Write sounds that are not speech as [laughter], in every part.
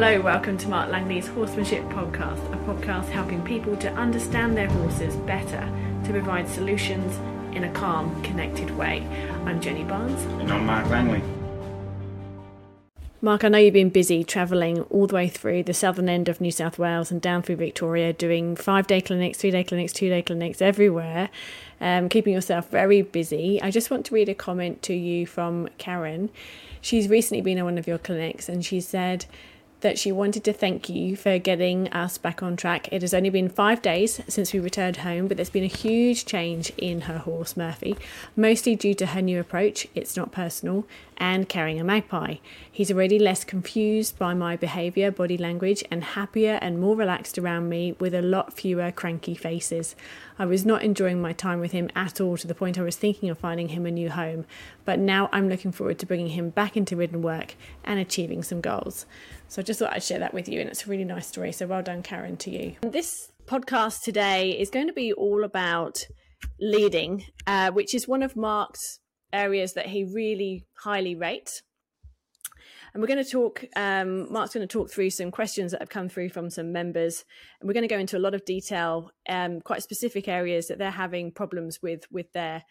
Hello, welcome to Mark Langley's Horsemanship Podcast, a podcast helping people to understand their horses better to provide solutions in a calm, connected way. I'm Jenny Barnes. And I'm Mark Langley. Mark, I know you've been busy travelling all the way through the southern end of New South Wales and down through Victoria, doing five day clinics, three day clinics, two day clinics everywhere, um, keeping yourself very busy. I just want to read a comment to you from Karen. She's recently been at one of your clinics and she said, that she wanted to thank you for getting us back on track. It has only been five days since we returned home, but there's been a huge change in her horse, Murphy, mostly due to her new approach. It's not personal, and carrying a magpie. He's already less confused by my behaviour, body language, and happier and more relaxed around me with a lot fewer cranky faces. I was not enjoying my time with him at all to the point I was thinking of finding him a new home, but now I'm looking forward to bringing him back into ridden work and achieving some goals. So I just thought I'd share that with you, and it's a really nice story. So well done, Karen, to you. This podcast today is going to be all about leading, uh, which is one of Mark's areas that he really highly rates. And we're going to talk, um, Mark's going to talk through some questions that have come through from some members. And we're going to go into a lot of detail, um, quite specific areas that they're having problems with, with their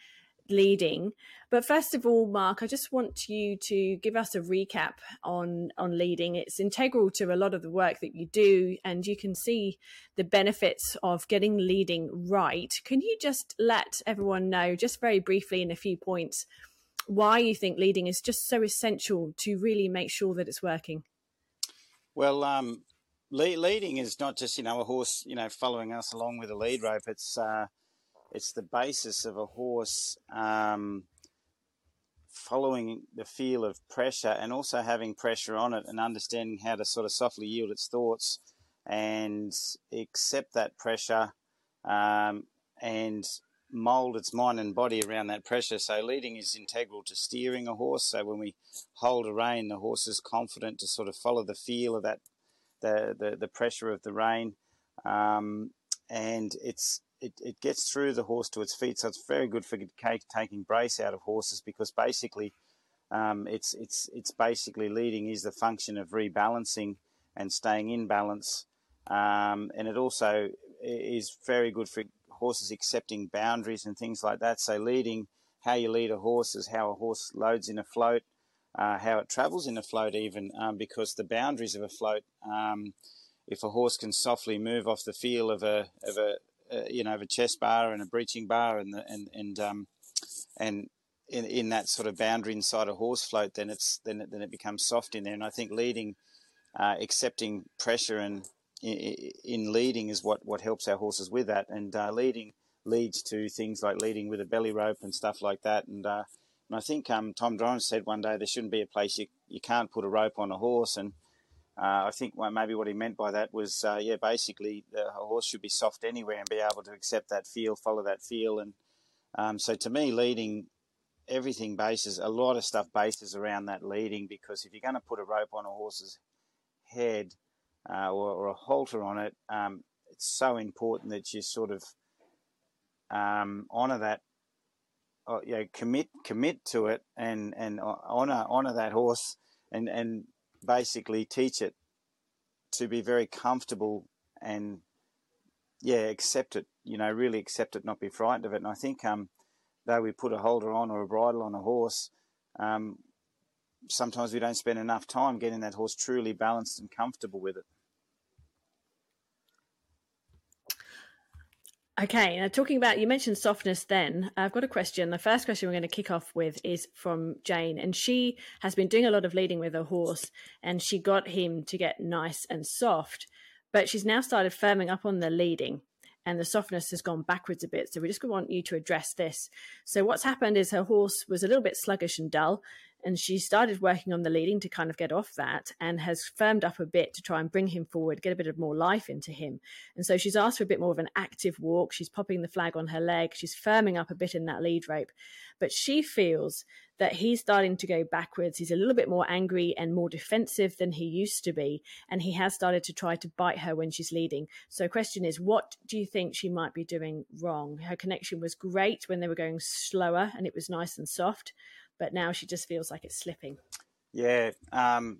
leading. But first of all, Mark, I just want you to give us a recap on on leading. It's integral to a lot of the work that you do, and you can see the benefits of getting leading right. Can you just let everyone know, just very briefly, in a few points, why you think leading is just so essential to really make sure that it's working? Well, um, leading is not just you know a horse you know following us along with a lead rope. It's uh, it's the basis of a horse um, following the feel of pressure and also having pressure on it and understanding how to sort of softly yield its thoughts and accept that pressure um, and mold its mind and body around that pressure. So leading is integral to steering a horse. So when we hold a rein, the horse is confident to sort of follow the feel of that, the the, the pressure of the rein, um, and it's it, it gets through the horse to its feet. So it's very good for taking brace out of horses because basically um, it's it's it's basically leading is the function of rebalancing and staying in balance, um, and it also is very good for horses accepting boundaries and things like that. So leading, how you lead a horse is how a horse loads in a float, uh, how it travels in a float even, um, because the boundaries of a float. Um, if a horse can softly move off the feel of a of a uh, you know, of a chest bar and a breeching bar and the, and and um, and in, in that sort of boundary inside a horse float, then it's then it, then it becomes soft in there. And I think leading, uh, accepting pressure and in, in, leading is what what helps our horses with that. And uh, leading leads to things like leading with a belly rope and stuff like that. And uh, and I think um, Tom Dorrance said one day there shouldn't be a place you you can't put a rope on a horse and I think well, maybe what he meant by that was, uh, yeah, basically the horse should be soft anywhere and be able to accept that feel, follow that feel, and um, so to me, leading everything bases a lot of stuff bases around that leading because if you're going to put a rope on a horse's head uh, or, or, a halter on it, um, it's so important that you sort of um, honor that, uh, you know, commit commit to it and and honor honor that horse and and basically teach it to be very comfortable and yeah, accept it. You know, really accept it, not be frightened of it. And I think um, though we put a halter on or a bridle on a horse, um, sometimes we don't spend enough time getting that horse truly balanced and comfortable with it. Okay, now talking about you mentioned softness then. I've got a question. The first question we're going to kick off with is from Jane, and she has been doing a lot of leading with her horse, and she got him to get nice and soft, but she's now started firming up on the leading, and the softness has gone backwards a bit. So we just want you to address this. So what's happened is her horse was a little bit sluggish and dull, and she started working on the leading to kind of get off that and has firmed up a bit to try and bring him forward, get a bit of more life into him. And so she's asked for a bit more of an active walk. She's popping the flag on her leg. She's firming up a bit in that lead rope. But she feels that he's starting to go backwards. He's a little bit more angry and more defensive than he used to be. And he has started to try to bite her when she's leading. So, question is, what do you think she might be doing wrong? Her connection was great when they were going slower and it was nice and soft but now she just feels like it's slipping. Yeah, um,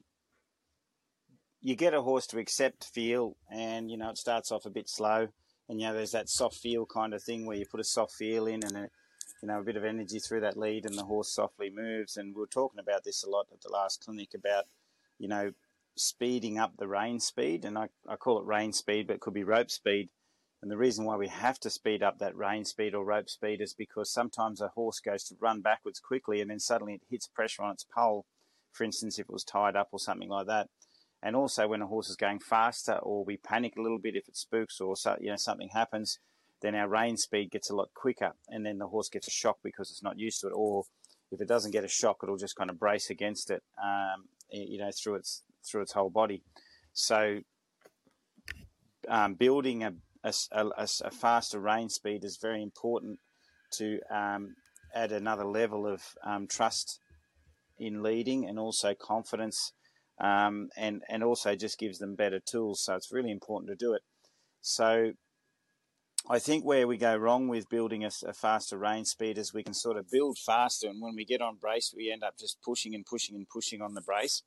you get a horse to accept feel, and you know it starts off a bit slow, and you know there's that soft feel kind of thing where you put a soft feel in and a, you know a bit of energy through that lead, and the horse softly moves. And we were talking about this a lot at the last clinic about you know speeding up the rein speed, and I, I call it rein speed, but it could be rope speed. And the reason why we have to speed up that rein speed or rope speed is because sometimes a horse goes to run backwards quickly and then suddenly it hits pressure on its poll. For instance, if it was tied up or something like that. And also when a horse is going faster or we panic a little bit if it spooks or so, you know something happens, then our rein speed gets a lot quicker and then the horse gets a shock because it's not used to it. Or if it doesn't get a shock, it'll just kind of brace against it, um, you know, through its through its whole body. So um, building a, a, a, a, faster rein speed is very important to um, add another level of um, trust in leading and also confidence um, and, and also just gives them better tools. So it's really important to do it. So I think where we go wrong with building a, a, faster rein speed is we can sort of build faster, and when we get on brace, we end up just pushing and pushing and pushing on the brace.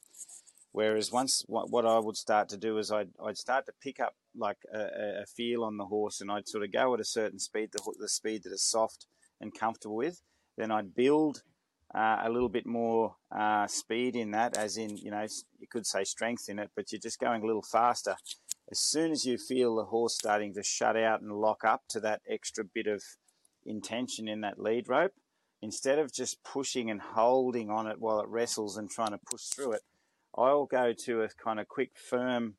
Whereas once what, I would start to do is I'd, I'd start to pick up like a, a, feel on the horse and I'd sort of go at a certain speed, the, the speed that is soft and comfortable with. Then I'd build uh, a little bit more uh, speed in that, as in, you know, you could say strength in it, but you're just going a little faster. As soon as you feel the horse starting to shut out and lock up to that extra bit of intention in that lead rope, instead of just pushing and holding on it while it wrestles and trying to push through it, I'll go to a kind of quick, firm,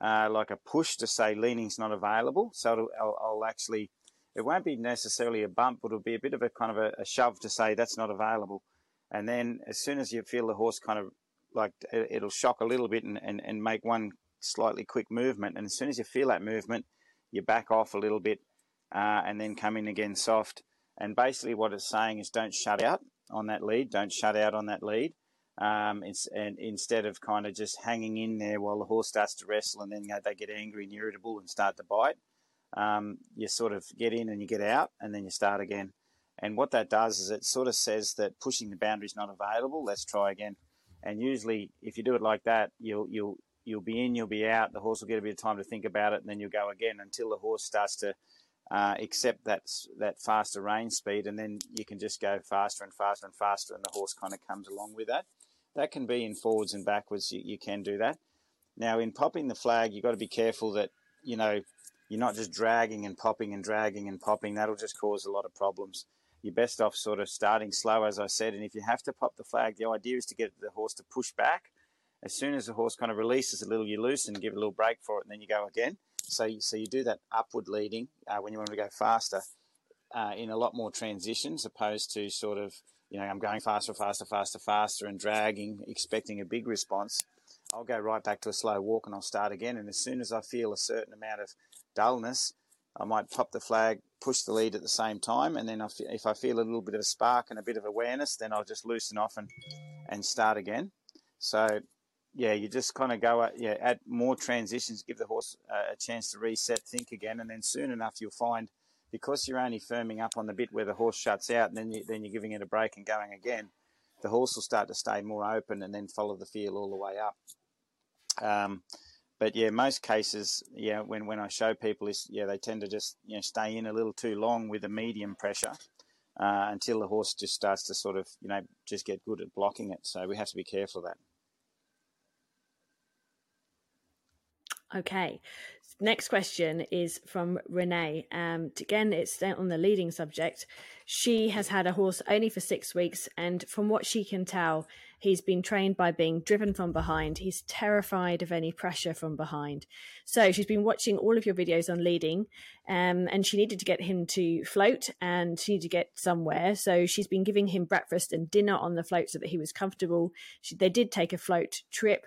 uh, like a push to say leaning's not available. So I'll, I'll, actually, it won't be necessarily a bump, but it'll be a bit of a kind of a, a, shove to say that's not available. And then as soon as you feel the horse kind of like it'll shock a little bit and, and, and make one slightly quick movement. And as soon as you feel that movement, you back off a little bit uh, and then come in again soft. And basically, what it's saying is don't shut out on that lead, don't shut out on that lead um, and instead of kind of just hanging in there while the horse starts to wrestle and then they get angry and irritable and start to bite, um, you sort of get in and you get out and then you start again. And what that does is it sort of says that pushing the boundary is not available. Let's try again. And usually, if you do it like that, you'll you'll you'll be in, you'll be out. The horse will get a bit of time to think about it, and then you'll go again until the horse starts to uh, accept that that faster rein speed, and then you can just go faster and faster and faster, and the horse kind of comes along with that. That can be in forwards and backwards. You, you can do that. Now, in popping the flag, you've got to be careful that, you know, you're not just dragging and popping and dragging and popping. That'll just cause a lot of problems. You're best off sort of starting slow, as I said. And if you have to pop the flag, the idea is to get the horse to push back. As soon as the horse kind of releases a little, you loosen, give it a little break for it, and then you go again. So, you, so you do that upward leading uh, when you want to go faster uh, in a lot more transitions, opposed to sort of you know, I'm going faster, faster, faster, faster and dragging, expecting a big response, I'll go right back to a slow walk and I'll start again. And as soon as I feel a certain amount of dullness, I might pop the flag, push the lead at the same time. And then if I feel a little bit of a spark and a bit of awareness, then I'll just loosen off and, and start again. So, yeah, you just kind of go, yeah, add more transitions, give the horse uh, a chance to reset, think again. And then soon enough, you'll find because you're only firming up on the bit where the horse shuts out, and then you, then you're giving it a break and going again, the horse will start to stay more open and then follow the feel all the way up. Um, but yeah, most cases, yeah, when, when I show people is yeah, they tend to just you know stay in a little too long with a medium pressure uh, until the horse just starts to sort of you know just get good at blocking it. So we have to be careful of that. Okay, next question is from Renee. Um, again, it's on the leading subject. She has had a horse only for six weeks, and from what she can tell, he's been trained by being driven from behind. He's terrified of any pressure from behind. So she's been watching all of your videos on leading, um, and she needed to get him to float and she needed to get somewhere. So she's been giving him breakfast and dinner on the float so that he was comfortable. She, they did take a float trip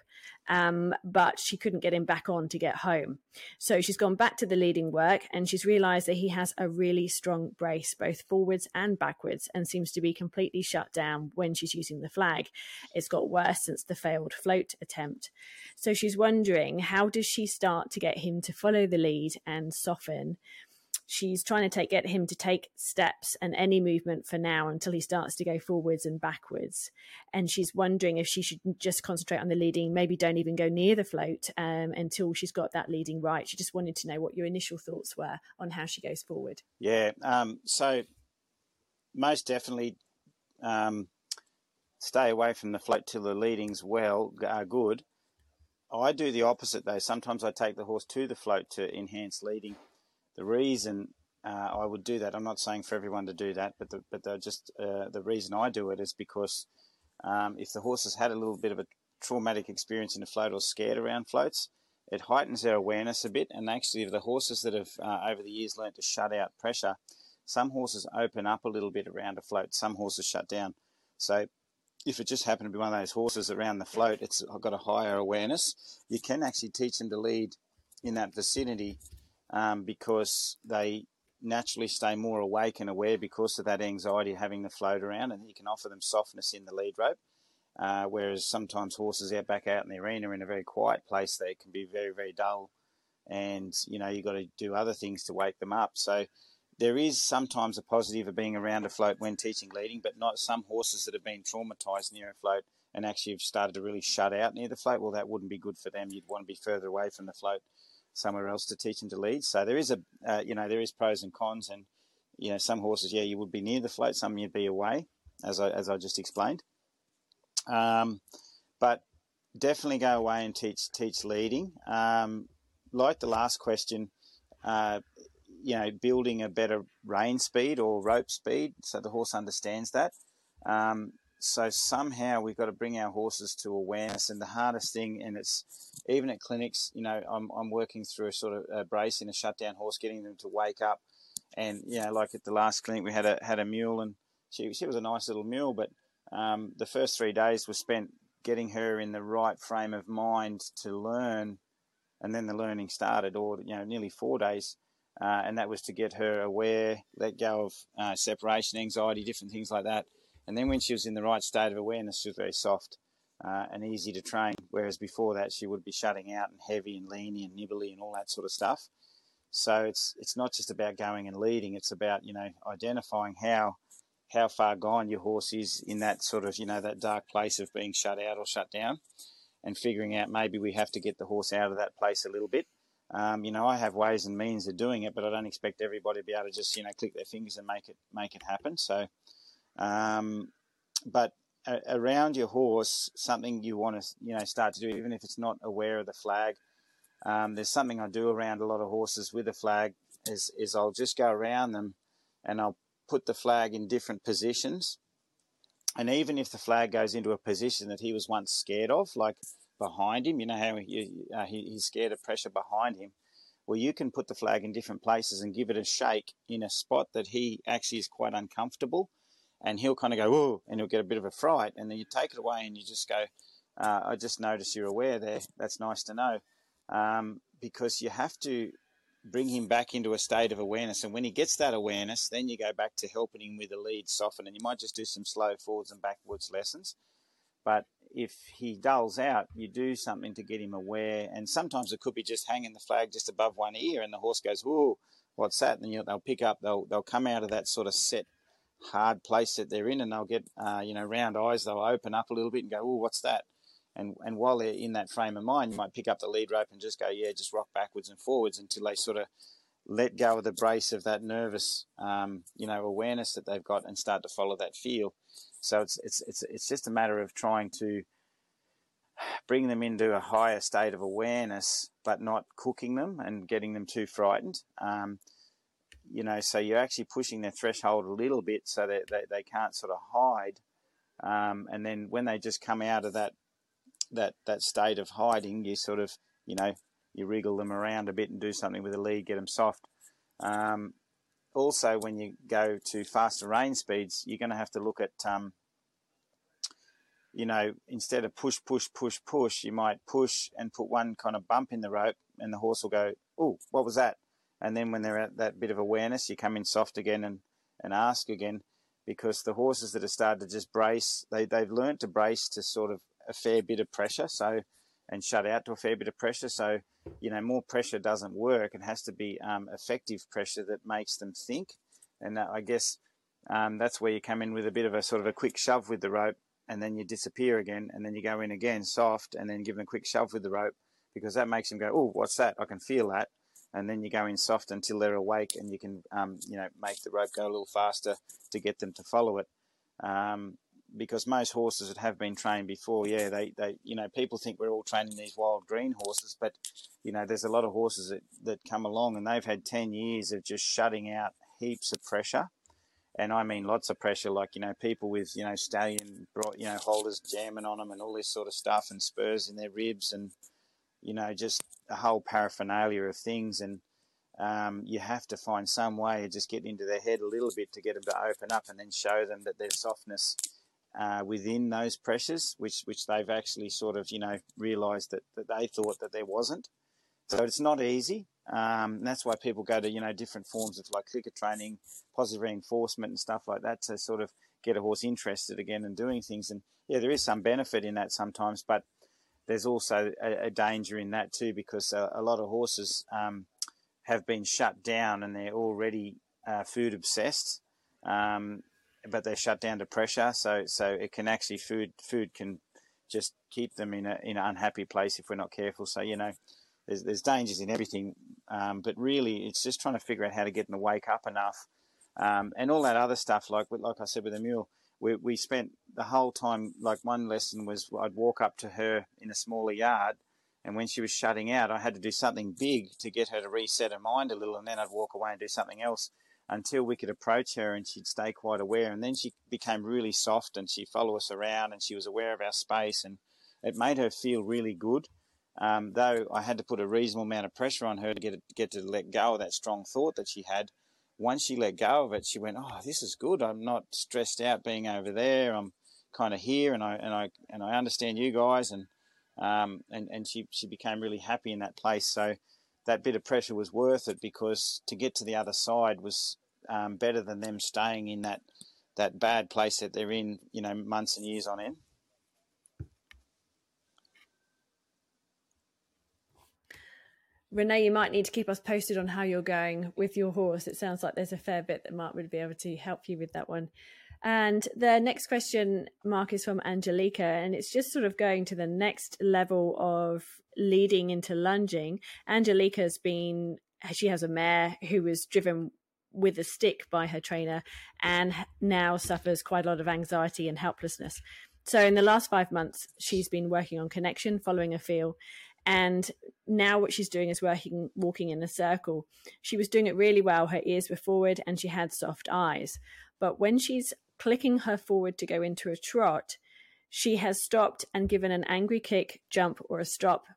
um, but she couldn't get him back on to get home. So she's gone back to the leading work and she's realized that he has a really strong brace, both forwards and backwards, and seems to be completely shut down when she's using the flag. It's got worse since the failed float attempt. So she's wondering how does she start to get him to follow the lead and soften? She's trying to take get him to take steps and any movement for now until he starts to go forwards and backwards. And she's wondering if she should just concentrate on the leading, maybe don't even go near the float um, until she's got that leading right. She just wanted to know what your initial thoughts were on how she goes forward. Yeah. Um, so most definitely. Um, stay away from the float till the leadings well are good. I do the opposite though. Sometimes I take the horse to the float to enhance leading. The reason uh, I would do that, I'm not saying for everyone to do that, but the, but the, just uh, the reason I do it is because um, if the horse has had a little bit of a traumatic experience in a float or scared around floats, it heightens their awareness a bit. And actually, the horses that have uh, over the years learned to shut out pressure, some horses open up a little bit around a float, some horses shut down. So if it just happened to be one of those horses around the float, it's got a higher awareness. You can actually teach them to lead in that vicinity um, because they naturally stay more awake and aware because of that anxiety having the float around, and you can offer them softness in the lead rope. Uh, whereas sometimes horses out back out in the arena in a very quiet place, they can be very very dull, and you know you've got to do other things to wake them up. So there is sometimes a positive of being around a float when teaching leading, but not some horses that have been traumatized near a float and actually have started to really shut out near the float. Well, that wouldn't be good for them. You'd want to be further away from the float, somewhere else to teach them to lead. So there is a, uh, you know, there is pros and cons, and you know, some horses, yeah, you would be near the float, some you'd be away, as I as I just explained. Um, but definitely go away and teach teach leading. Um, like the last question. Uh, you know, building a better rein speed or rope speed so the horse understands that. Um, so somehow we've got to bring our horses to awareness. And the hardest thing, and it's even at clinics, you know, I'm, I'm working through a sort of a brace in a shutdown horse, getting them to wake up. And, you know, like at the last clinic, we had a, had a mule and she, she was a nice little mule, but um, the first three days were spent getting her in the right frame of mind to learn. And then the learning started, or, you know, nearly four days uh, and that was to get her aware, let go of uh, separation anxiety, different things like that. And then when she was in the right state of awareness, she was very soft uh, and easy to train. Whereas before that, she would be shutting out and heavy and leany and nibbly and all that sort of stuff. So it's it's not just about going and leading; it's about you know identifying how how far gone your horse is in that sort of you know that dark place of being shut out or shut down, and figuring out maybe we have to get the horse out of that place a little bit um, you know, I have ways and means of doing it, but I don't expect everybody to be able to just you know click their fingers and make it make it happen. So, um, but a- around your horse, something you want to you know start to do, even if it's not aware of the flag. Um, there's something I do around a lot of horses with a flag is is I'll just go around them, and I'll put the flag in different positions. And even if the flag goes into a position that he was once scared of, like behind him. You know how he, uh, he, he's scared of pressure behind him. Well, you can put the flag in different places and give it a shake in a spot that he actually is quite uncomfortable, and he'll kind of go, "Whoa," and he'll get a bit of a fright, and then you take it away and you just go, uh, "I just notice you're aware there. That's nice to know," um, because you have to bring him back into a state of awareness. And when he gets that awareness, then you go back to helping him with the lead soften, and you might just do some slow forwards and backwards lessons. But if he dulls out, you do something to get him aware. And sometimes it could be just hanging the flag just above one ear, and the horse goes, "Whoa, what's that?" And you know, they'll pick up. They'll they'll come out of that sort of set, hard place that they're in, and they'll get uh, you know round eyes. They'll open up a little bit and go, "Oh, what's that?" And and while they're in that frame of mind, you might pick up the lead rope and just go, "Yeah, just rock backwards and forwards until they sort of." let go of the brace of that nervous, um, you know, awareness that they've got and start to follow that feel. So it's it's it's it's just a matter of trying to bring them into a higher state of awareness, but not cooking them and getting them too frightened. Um, you know, so you're actually pushing their threshold a little bit so that they, they can't sort of hide. Um, and then when they just come out of that that that state of hiding, you sort of you know you wriggle them around a bit and do something with the lead, get them soft. Um, also, when you go to faster rein speeds, you're going to have to look at, um, you know, instead of push, push, push, push, you might push and put one kind of bump in the rope, and the horse will go, "Oh, what was that?" And then when they're at that bit of awareness, you come in soft again and and ask again, because the horses that have started to just brace, they they've learned to brace to sort of a fair bit of pressure. So and shut out to a fair bit of pressure. So, you know, more pressure doesn't work. It has to be um, effective pressure that makes them think. And I guess um, that's where you come in with a bit of a sort of a quick shove with the rope, and then you disappear again, and then you go in again soft, and then give them a quick shove with the rope because that makes them go, oh, what's that? I can feel that. And then you go in soft until they're awake, and you can, um, you know, make the rope go a little faster to get them to follow it. Um, because most horses that have been trained before, yeah, they, they, you know, people think we're all training these wild green horses, but, you know, there's a lot of horses that, that come along and they've had 10 years of just shutting out heaps of pressure. And I mean lots of pressure, like, you know, people with, you know, stallion, you know, halters jamming on them and all this sort of stuff and spurs in their ribs and, you know, just a whole paraphernalia of things. And, um, you have to find some way of just getting into their head a little bit to get them to open up and then show them that there's softness uh, within those pressures, which which they've actually sort of you know realised that, that they thought that there wasn't. So it's not easy. Um, that's why people go to you know different forms of like clicker training, positive reinforcement, and stuff like that to sort of get a horse interested again and doing things. And yeah, there is some benefit in that sometimes, but there's also a, a danger in that too because a, a lot of horses um, have been shut down and they're already uh, food obsessed. Um, but they're shut down to pressure. So so it can actually food food can just keep them in a in an unhappy place if we're not careful. So you know, there's there's dangers in everything, um, but really it's just trying to figure out how to get them to wake up enough, um, and all that other stuff. Like like I said with the mule, we we spent the whole time. Like one lesson was I'd walk up to her in a smaller yard. And when she was shutting out, I had to do something big to get her to reset her mind a little, and then I'd walk away and do something else until we could approach her and she'd stay quite aware. And then she became really soft and she'd follow us around and she was aware of our space and it made her feel really good. Um, though I had to put a reasonable amount of pressure on her to get get to let go of that strong thought that she had. Once she let go of it, she went, "Oh, this is good. I'm not stressed out being over there. I'm kind of here, and I and I and I understand you guys." And um, and and she she became really happy in that place. So that bit of pressure was worth it because to get to the other side was um, better than them staying in that that bad place that they're in, you know, months and years on end. Renee, you might need to keep us posted on how you're going with your horse. It sounds like there's a fair bit that Mark would be able to help you with that one. And the next question, Mark, is from Angelica, and it's just sort of going to the next level of leading into lunging. Angelica's been, she has a mare who was driven with a stick by her trainer and now suffers quite a lot of anxiety and helplessness. So, in the last five months, she's been working on connection, following a feel. And now, what she's doing is working, walking in a circle. She was doing it really well. Her ears were forward and she had soft eyes. But when she's clicking her forward to go into a trot, she has stopped and given an angry kick, jump, or a stop.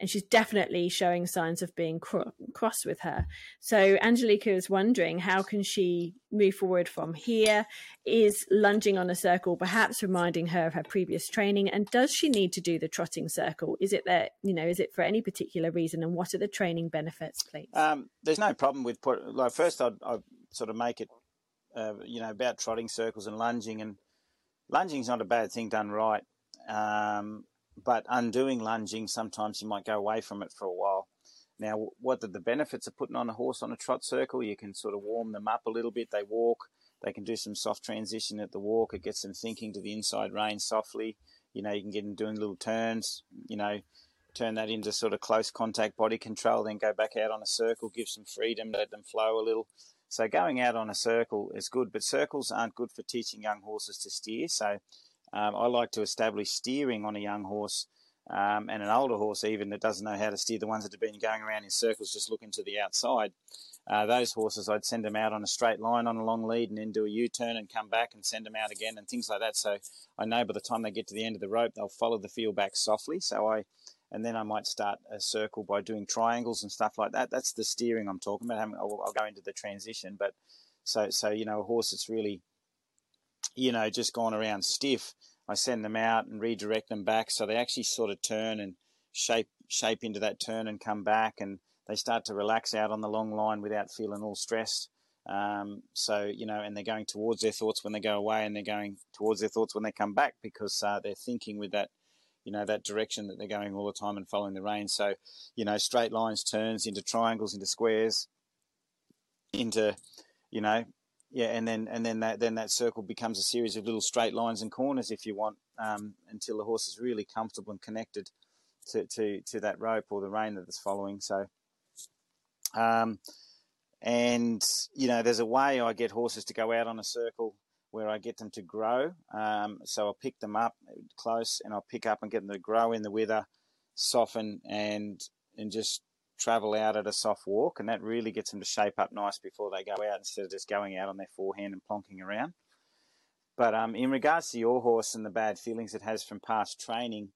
And she's definitely showing signs of being cro- cross with her. So Angelica is wondering how can she move forward from here? Is lunging on a circle perhaps reminding her of her previous training? And does she need to do the trotting circle? Is it that you know? Is it for any particular reason? And what are the training benefits, please? Um, there's no problem with put. Like first, I'd, I'd sort of make it uh, you know, about trotting circles and lunging. And lunging is not a bad thing done right. Um, but undoing lunging, sometimes you might go away from it for a while. Now, what are the benefits of putting on a horse on a trot circle? You can sort of warm them up a little bit. They walk. They can do some soft transition at the walk. It gets them thinking to the inside rein softly. You know, you can get them doing little turns. You know, turn that into sort of close contact body control. Then go back out on a circle, give some freedom, let them flow a little. So going out on a circle is good, but circles aren't good for teaching young horses to steer. So um, I like to establish steering on a young horse um, and an older horse even that doesn't know how to steer. The ones that have been going around in circles just looking to the outside. Uh, those horses, I'd send them out on a straight line on a long lead and then do a U-turn and come back and send them out again and things like that. So I know by the time they get to the end of the rope, they'll follow the field back softly. So I and then I might start a circle by doing triangles and stuff like that. That's the steering I'm talking about. I'll, I'll go into the transition, but so so you know a horse that's really you know just gone around stiff. I send them out and redirect them back so they actually sort of turn and shape shape into that turn and come back and they start to relax out on the long line without feeling all stressed. Um, so you know, and they're going towards their thoughts when they go away, and they're going towards their thoughts when they come back because uh, they're thinking with that you know that direction that they're going all the time and following the rein. So, you know, straight lines turns into triangles, into squares, into, you know, yeah, and then and then that then that circle becomes a series of little straight lines and corners if you want, um, until the horse is really comfortable and connected to, to, to that rope or the rein that it's following. So, um, and you know, there's a way I get horses to go out on a circle where I get them to grow. Um, so I'll pick them up close and I'll pick up and get them to grow in the wither, soften and and just travel out at a soft walk, and that really gets them to shape up nice before they go out instead of just going out on their forehand and plonking around. But um, in regards to your horse and the bad feelings it has from past training,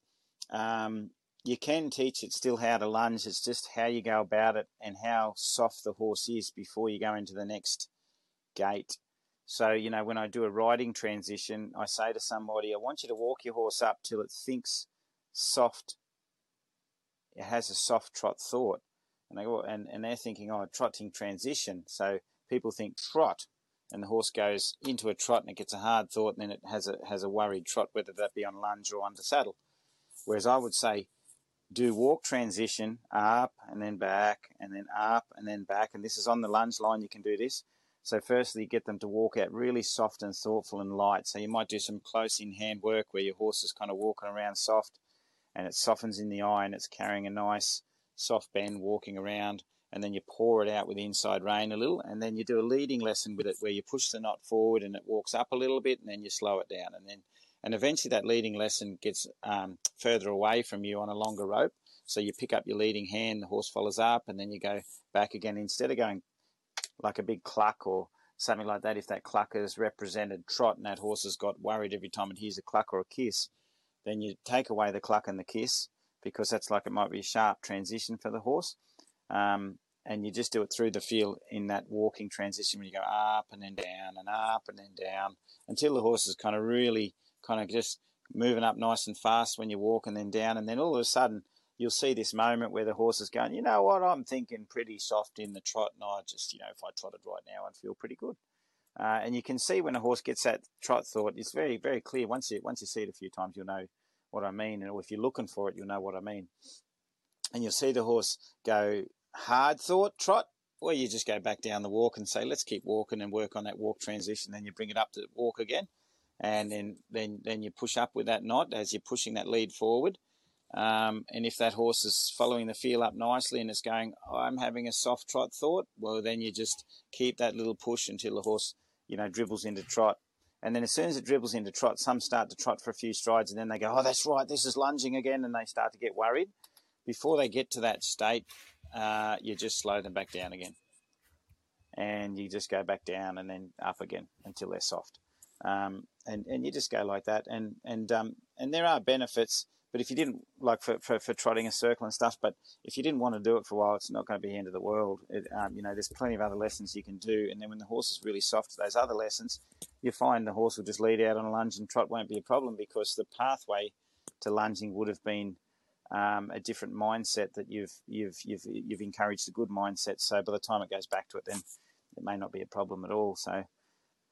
um, you can teach it still how to lunge. It's just how you go about it and how soft the horse is before you go into the next gait. So, you know, when I do a riding transition, I say to somebody, I want you to walk your horse up till it thinks soft. It has a soft trot thought. And they go, and, and they're thinking, oh, trotting transition. So people think trot, and the horse goes into a trot and it gets a hard thought, and then it has a has a worried trot, whether that be on lunge or under saddle. Whereas I would say, do walk transition up and then back and then up and then back. And this is on the lunge line, you can do this. So, firstly, get them to walk out really soft and thoughtful and light. So, you might do some close in hand work where your horse is kind of walking around soft and it softens in the eye and it's carrying a nice soft bend walking around. And then you pour it out with inside rein a little. And then you do a leading lesson with it where you push the knot forward and it walks up a little bit and then you slow it down. And then and eventually that leading lesson gets um, further away from you on a longer rope. So you pick up your leading hand, the horse follows up, and then you go back again. Instead of going like a big cluck or something like that, if that cluck is represented trot and that horse has got worried every time it hears a cluck or a kiss, then you take away the cluck and the kiss because that's like it might be a sharp transition for the horse. Um, and you just do it through the field in that walking transition when you go up and then down and up and then down until the horse is kind of really kind of just moving up nice and fast when you walk and then down. And then all of a sudden, you'll see this moment where the horse is going, you know what, I'm thinking pretty soft in the trot. And I just, you know, if I trotted right now, I'd feel pretty good. Uh, and you can see when a horse gets that trot thought, it's very, very clear. Once you, once you see it a few times, you'll know what I mean. And if you're looking for it, you'll know what I mean. And you'll see the horse go hard thought, trot, or you just go back down the walk and say, let's keep walking and work on that walk transition. Then you bring it up to walk again and then then then you push up with that knot as you're pushing that lead forward. Um, and if that horse is following the feel up nicely and it's going, I'm having a soft trot thought, well, then you just keep that little push until the horse, you know, dribbles into trot. And then as soon as it dribbles into trot, some start to trot for a few strides and then they go, oh, that's right, this is lunging again. And they start to get worried. Before they get to that state, uh, you just slow them back down again. And you just go back down and then up again until they're soft. Um, and, and you just go like that. And and um, and there are benefits, but if you didn't like for, for, for trotting a circle and stuff, but if you didn't want to do it for a while, it's not going to be the end of the world. It, um, you know, there's plenty of other lessons you can do, and then when the horse is really soft those other lessons, you find the horse will just lead out on a lunge and trot won't be a problem because the pathway to lunging would have been um, a different mindset that you've you've you've you've encouraged a good mindset. So by the time it goes back to it, then it may not be a problem at all. So.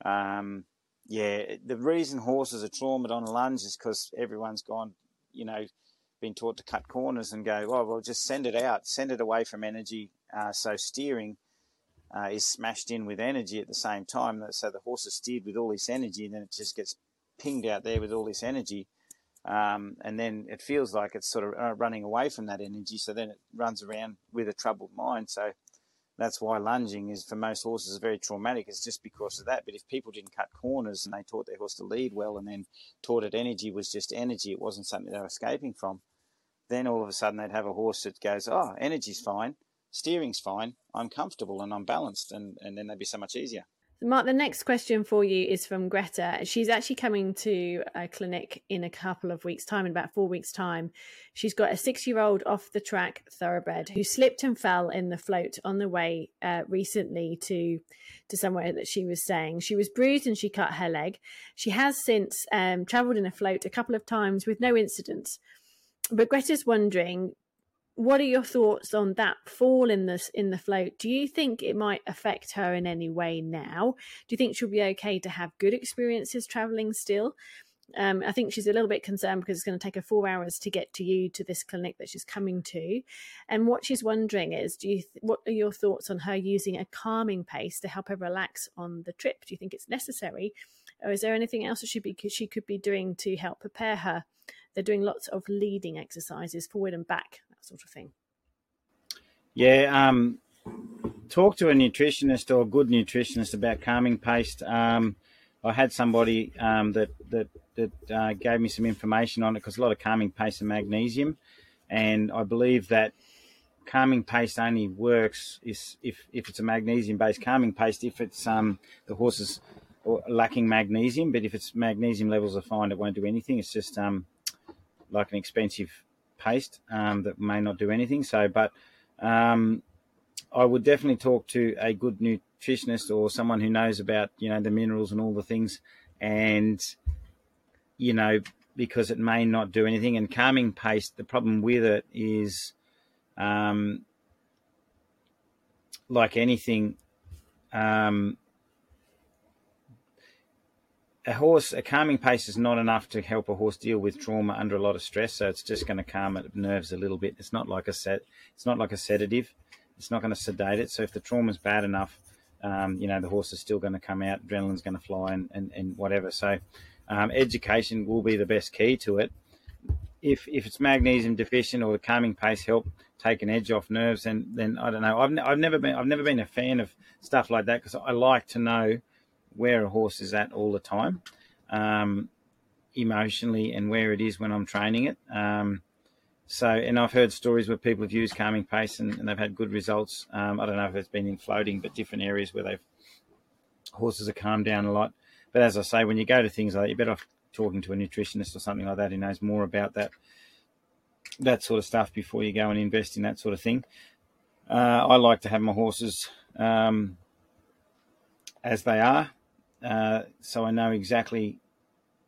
Um, yeah, the reason horses are traumatized on a lunge is because everyone's gone, you know, been taught to cut corners and go, oh, well, just send it out, send it away from energy. Uh, so steering uh, is smashed in with energy at the same time. So the horse is steered with all this energy, and then it just gets pinged out there with all this energy. Um, and then it feels like it's sort of uh, running away from that energy. So then it runs around with a troubled mind. So that's why lunging is for most horses very traumatic. It's just because of that. But if people didn't cut corners and they taught their horse to lead well, and then taught it energy was just energy, it wasn't something they were escaping from. Then all of a sudden they'd have a horse that goes, "Oh, energy's fine, steering's fine, I'm comfortable and I'm balanced," and and then they'd be so much easier. Mark, the next question for you is from Greta. She's actually coming to a clinic in a couple of weeks' time, in about four weeks' time. She's got a six year old off the track thoroughbred who slipped and fell in the float on the way uh, recently to, to somewhere that she was staying. She was bruised and she cut her leg. She has since um, travelled in a float a couple of times with no incidents. But Greta's wondering what are your thoughts on that fall in this in the float? Do you think it might affect her in any way now? Do you think she'll be okay to have good experiences traveling still? Um, I think she's a little bit concerned because it's going to take her four hours to get to you to this clinic that she's coming to. And what she's wondering is, do you th- what are your thoughts on her using a calming paste to help her relax on the trip? Do you think it's necessary, or is there anything else that she be she could be doing to help prepare her? They're doing lots of leading exercises, forward and back, sort of thing. Yeah, um, talk to a nutritionist or a good nutritionist about calming paste. Um, I had somebody um, that that that uh, gave me some information on it because a lot of calming paste and magnesium, and I believe that calming paste only works is if, if it's a magnesium based calming paste if it's um, the horse is lacking magnesium, but if its magnesium levels are fine, it won't do anything. It's just um, like an expensive paste um, that may not do anything. So, but um, I would definitely talk to a good nutritionist or someone who knows about you know the minerals and all the things, and you know because it may not do anything. And calming paste, the problem with it is, um, like anything, um, a horse, a calming paste is not enough to help a horse deal with trauma under a lot of stress. So it's just going to calm it nerves a little bit. It's not like a set. It's not like a sedative. It's not going to sedate it. So if the trauma is bad enough, um, you know the horse is still going to come out. Adrenaline's going to fly and, and, and whatever. So um, education will be the best key to it. If if it's magnesium deficient or the calming paste help take an edge off nerves, then then I don't know. I've, I've never been I've never been a fan of stuff like that because I like to know where a horse is at all the time, um, emotionally, and where it is when I'm training it. Um, so, and I've heard stories where people have used calming paste and, and they've had good results. Um, I don't know if it's been in floating, but different areas where they've horses are calmed down a lot. But as I say, when you go to things like that, you're better off talking to a nutritionist or something like that who knows more about that that sort of stuff before you go and invest in that sort of thing. Uh, I like to have my horses um, as they are. Uh, so I know exactly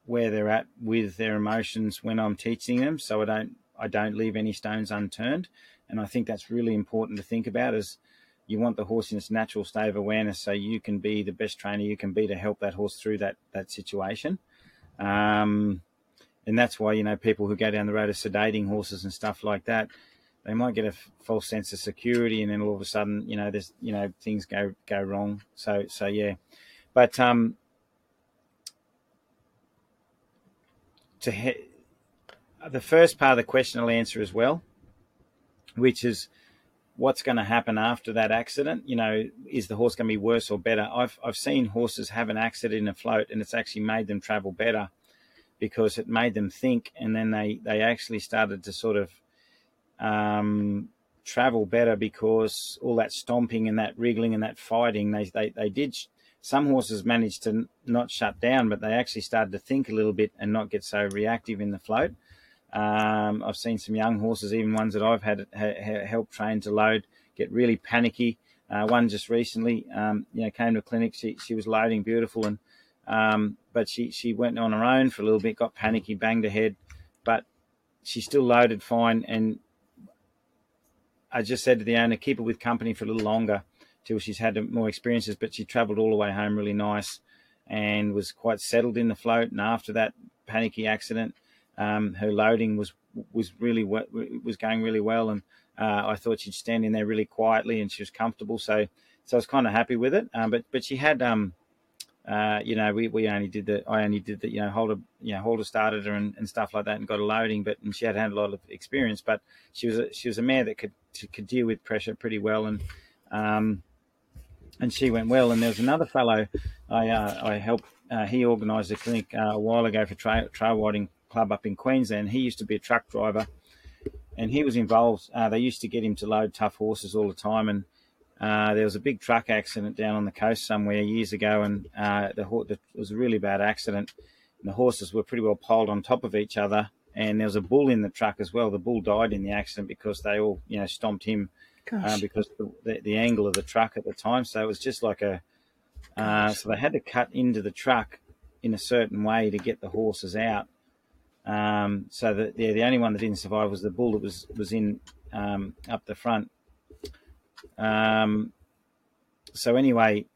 where they're at with their emotions when I'm teaching them. So I don't I don't leave any stones unturned, and I think that's really important to think about. Is you want the horse in its natural state of awareness, so you can be the best trainer you can be to help that horse through that that situation. Um, and that's why you know people who go down the road of sedating horses and stuff like that, they might get a f- false sense of security, and then all of a sudden, you know, there's you know things go go wrong. So so yeah, but um, to he- the first part of the question I'll answer as well, which is what's going to happen after that accident. You know, is the horse going to be worse or better? I've I've seen horses have an accident in a float, and it's actually made them travel better because it made them think, and then they they actually started to sort of um, travel better because all that stomping and that wriggling and that fighting, they they they did some horses managed to not shut down, but they actually started to think a little bit and not get so reactive in the float. Um, I've seen some young horses, even ones that I've had ha, help train to load, get really panicky. Uh, one just recently, um, you know, came to a clinic. She she was loading beautiful, and um, but she she went on her own for a little bit, got panicky, banged her head, but she still loaded fine. And I just said to the owner, keep her with company for a little longer till she's had more experiences. But she travelled all the way home really nice and was quite settled in the float. And after that panicky accident, um, her loading was was really was going really well, and uh, I thought she'd stand in there really quietly and she was comfortable. So so I was kind of happy with it. Um, but but she had um, uh, you know, we, we only did the I only did the you know holder you know halter started her and, and stuff like that and got a loading, but and she had had a lot of experience. But she was a, she was a mare that could could deal with pressure pretty well, and um, and she went well. And there was another fellow I uh, I helped. Uh, he organised a clinic uh, a while ago for trail, trail riding club up in Queensland. He used to be a truck driver, and he was involved. Uh, they used to get him to load tough horses all the time, and uh, there was a big truck accident down on the coast somewhere years ago, and uh, the, it was a really bad accident. And the horses were pretty well piled on top of each other, and there was a bull in the truck as well. The bull died in the accident because they all, you know, stomped him uh, because the, the, the, angle of the truck at the time. So it was just like a. Uh, so they had to cut into the truck in a certain way to get the horses out. Um, so the, yeah, the only one that didn't survive was the bull that was was in um, up the front. Um, so anyway,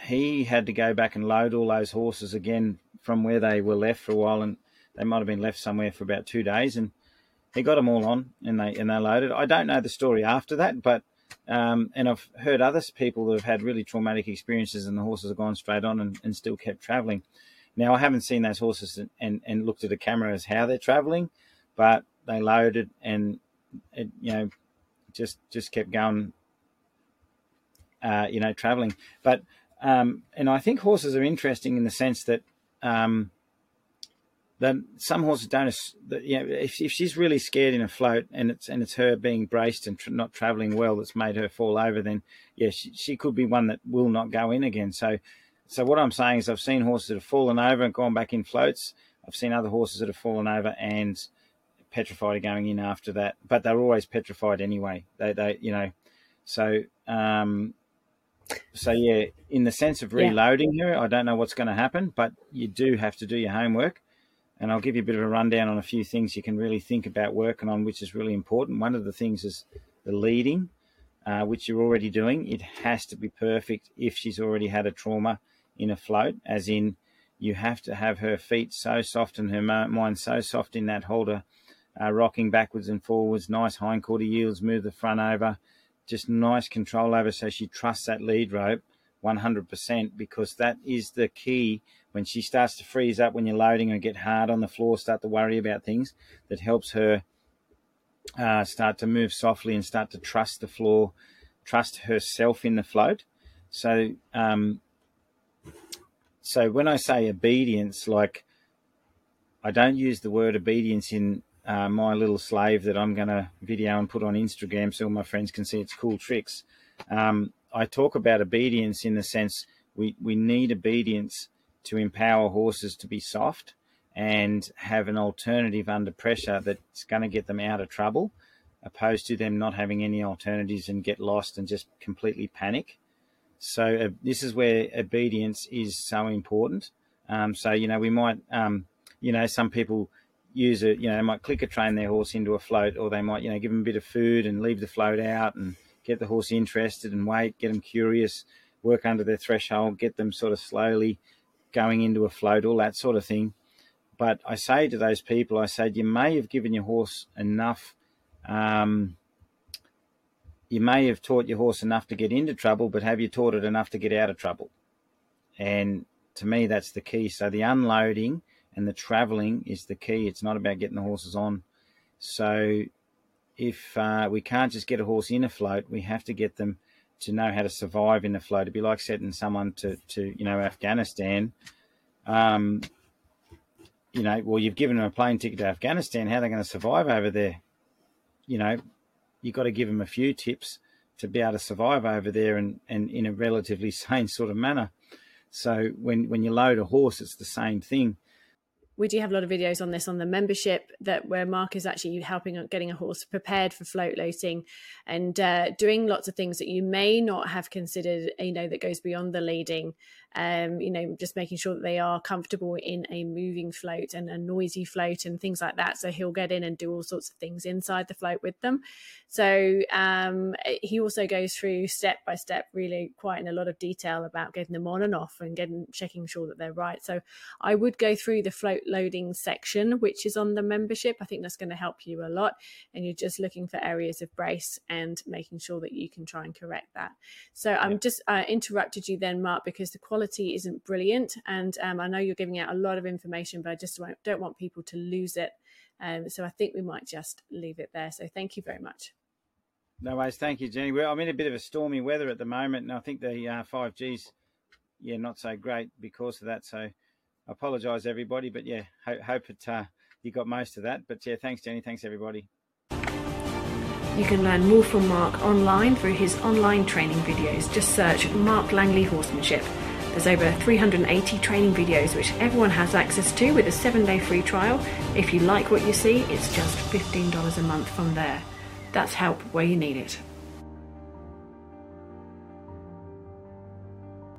he had to go back and load all those horses again from where they were left for a while, and they might have been left somewhere for about two days, and he got them all on, and they and they loaded. I don't know the story after that, but um, and I've heard other people that have had really traumatic experiences, and the horses have gone straight on and, and still kept travelling. Now I haven't seen those horses and, and, and looked at a camera as how they're travelling, but they loaded and it, you know just just kept going uh, you know traveling but um, and I think horses are interesting in the sense that um, that some horses don't that, you know if, if she's really scared in a float and it's and it's her being braced and tr- not traveling well that's made her fall over then yeah she, she could be one that will not go in again so so what I'm saying is I've seen horses that have fallen over and gone back in floats I've seen other horses that have fallen over and petrified going in after that, but they're always petrified anyway. They, they, you know, so, um, so yeah, in the sense of reloading yeah. her, I don't know what's going to happen, but you do have to do your homework. And I'll give you a bit of a rundown on a few things you can really think about working on, which is really important. One of the things is the leading, uh, which you're already doing. It has to be perfect if she's already had a trauma in a float, as in you have to have her feet so soft and her mind so soft in that halter uh, rocking backwards and forwards, nice hindquarter yields, move the front over, just nice control over so she trusts that lead rope 100% because that is the key when she starts to freeze up when you're loading and get hard on the floor, start to worry about things, that helps her uh, start to move softly and start to trust the floor, trust herself in the float. So, um, so when I say obedience, like I don't use the word obedience in uh, my little slave that I'm going to video and put on Instagram so all my friends can see its cool tricks. Um, I talk about obedience in the sense we, we need obedience to empower horses to be soft and have an alternative under pressure that's going to get them out of trouble, opposed to them not having any alternatives and get lost and just completely panic. So uh, this is where obedience is so important. Um, so you know we might, um, you know, some people use it, you know, they might clicker train their horse into a float, or they might, you know, give them a bit of food and leave the float out and get the horse interested and wait, get them curious, work under their threshold, get them sort of slowly going into a float, all that sort of thing. But I say to those people, I said, you may have given your horse enough. Um, you may have taught your horse enough to get into trouble, but have you taught it enough to get out of trouble? And to me, that's the key. So the unloading and the traveling is the key. It's not about getting the horses on. So if uh, we can't just get a horse in a float, we have to get them to know how to survive in the flow, It'd be like setting someone to, to you know, Afghanistan. Um, you know, well, you've given them a plane ticket to Afghanistan. How are they going to survive over there? You know, you've got to give them a few tips to be able to survive over there and, and in a relatively [laughs] sane sort of manner. So when, when you load a horse, it's the same thing we do have a lot of videos on this on the membership that where Mark is actually helping getting a horse prepared for float loading and uh, doing lots of things that you may not have considered, you know, that goes beyond the leading um, you know, just making sure that they are comfortable in a moving float and a noisy float and things like that. So he'll get in and do all sorts of things inside the float with them. So um, he also goes through step by step, really quite in a lot of detail about getting them on and off and getting checking sure that they're right. So I would go through the float loading section, which is on the membership. I think that's going to help you a lot. And you're just looking for areas of brace and making sure that you can try and correct that. So I'm just uh, interrupted you then, Mark, because the quality quality isn't brilliant. And um, I know you're giving out a lot of information, but I just don't want people to lose it. Um, so I think we might just leave it there. So thank you very much. No worries. Thank you, Jenny. Well, I'm in a bit of a stormy weather at the moment, and I think the uh, 5G's, yeah, not so great because of that. So I apologise, everybody. But yeah, ho- hope it, uh, you got most of that. But yeah, thanks, Jenny. Thanks, everybody. You can learn more from Mark online through his online training videos. Just search Mark Langley Horsemanship. There's over 380 training videos which everyone has access to with a seven day free trial. If you like what you see, it's just $15 a month from there. That's help where you need it.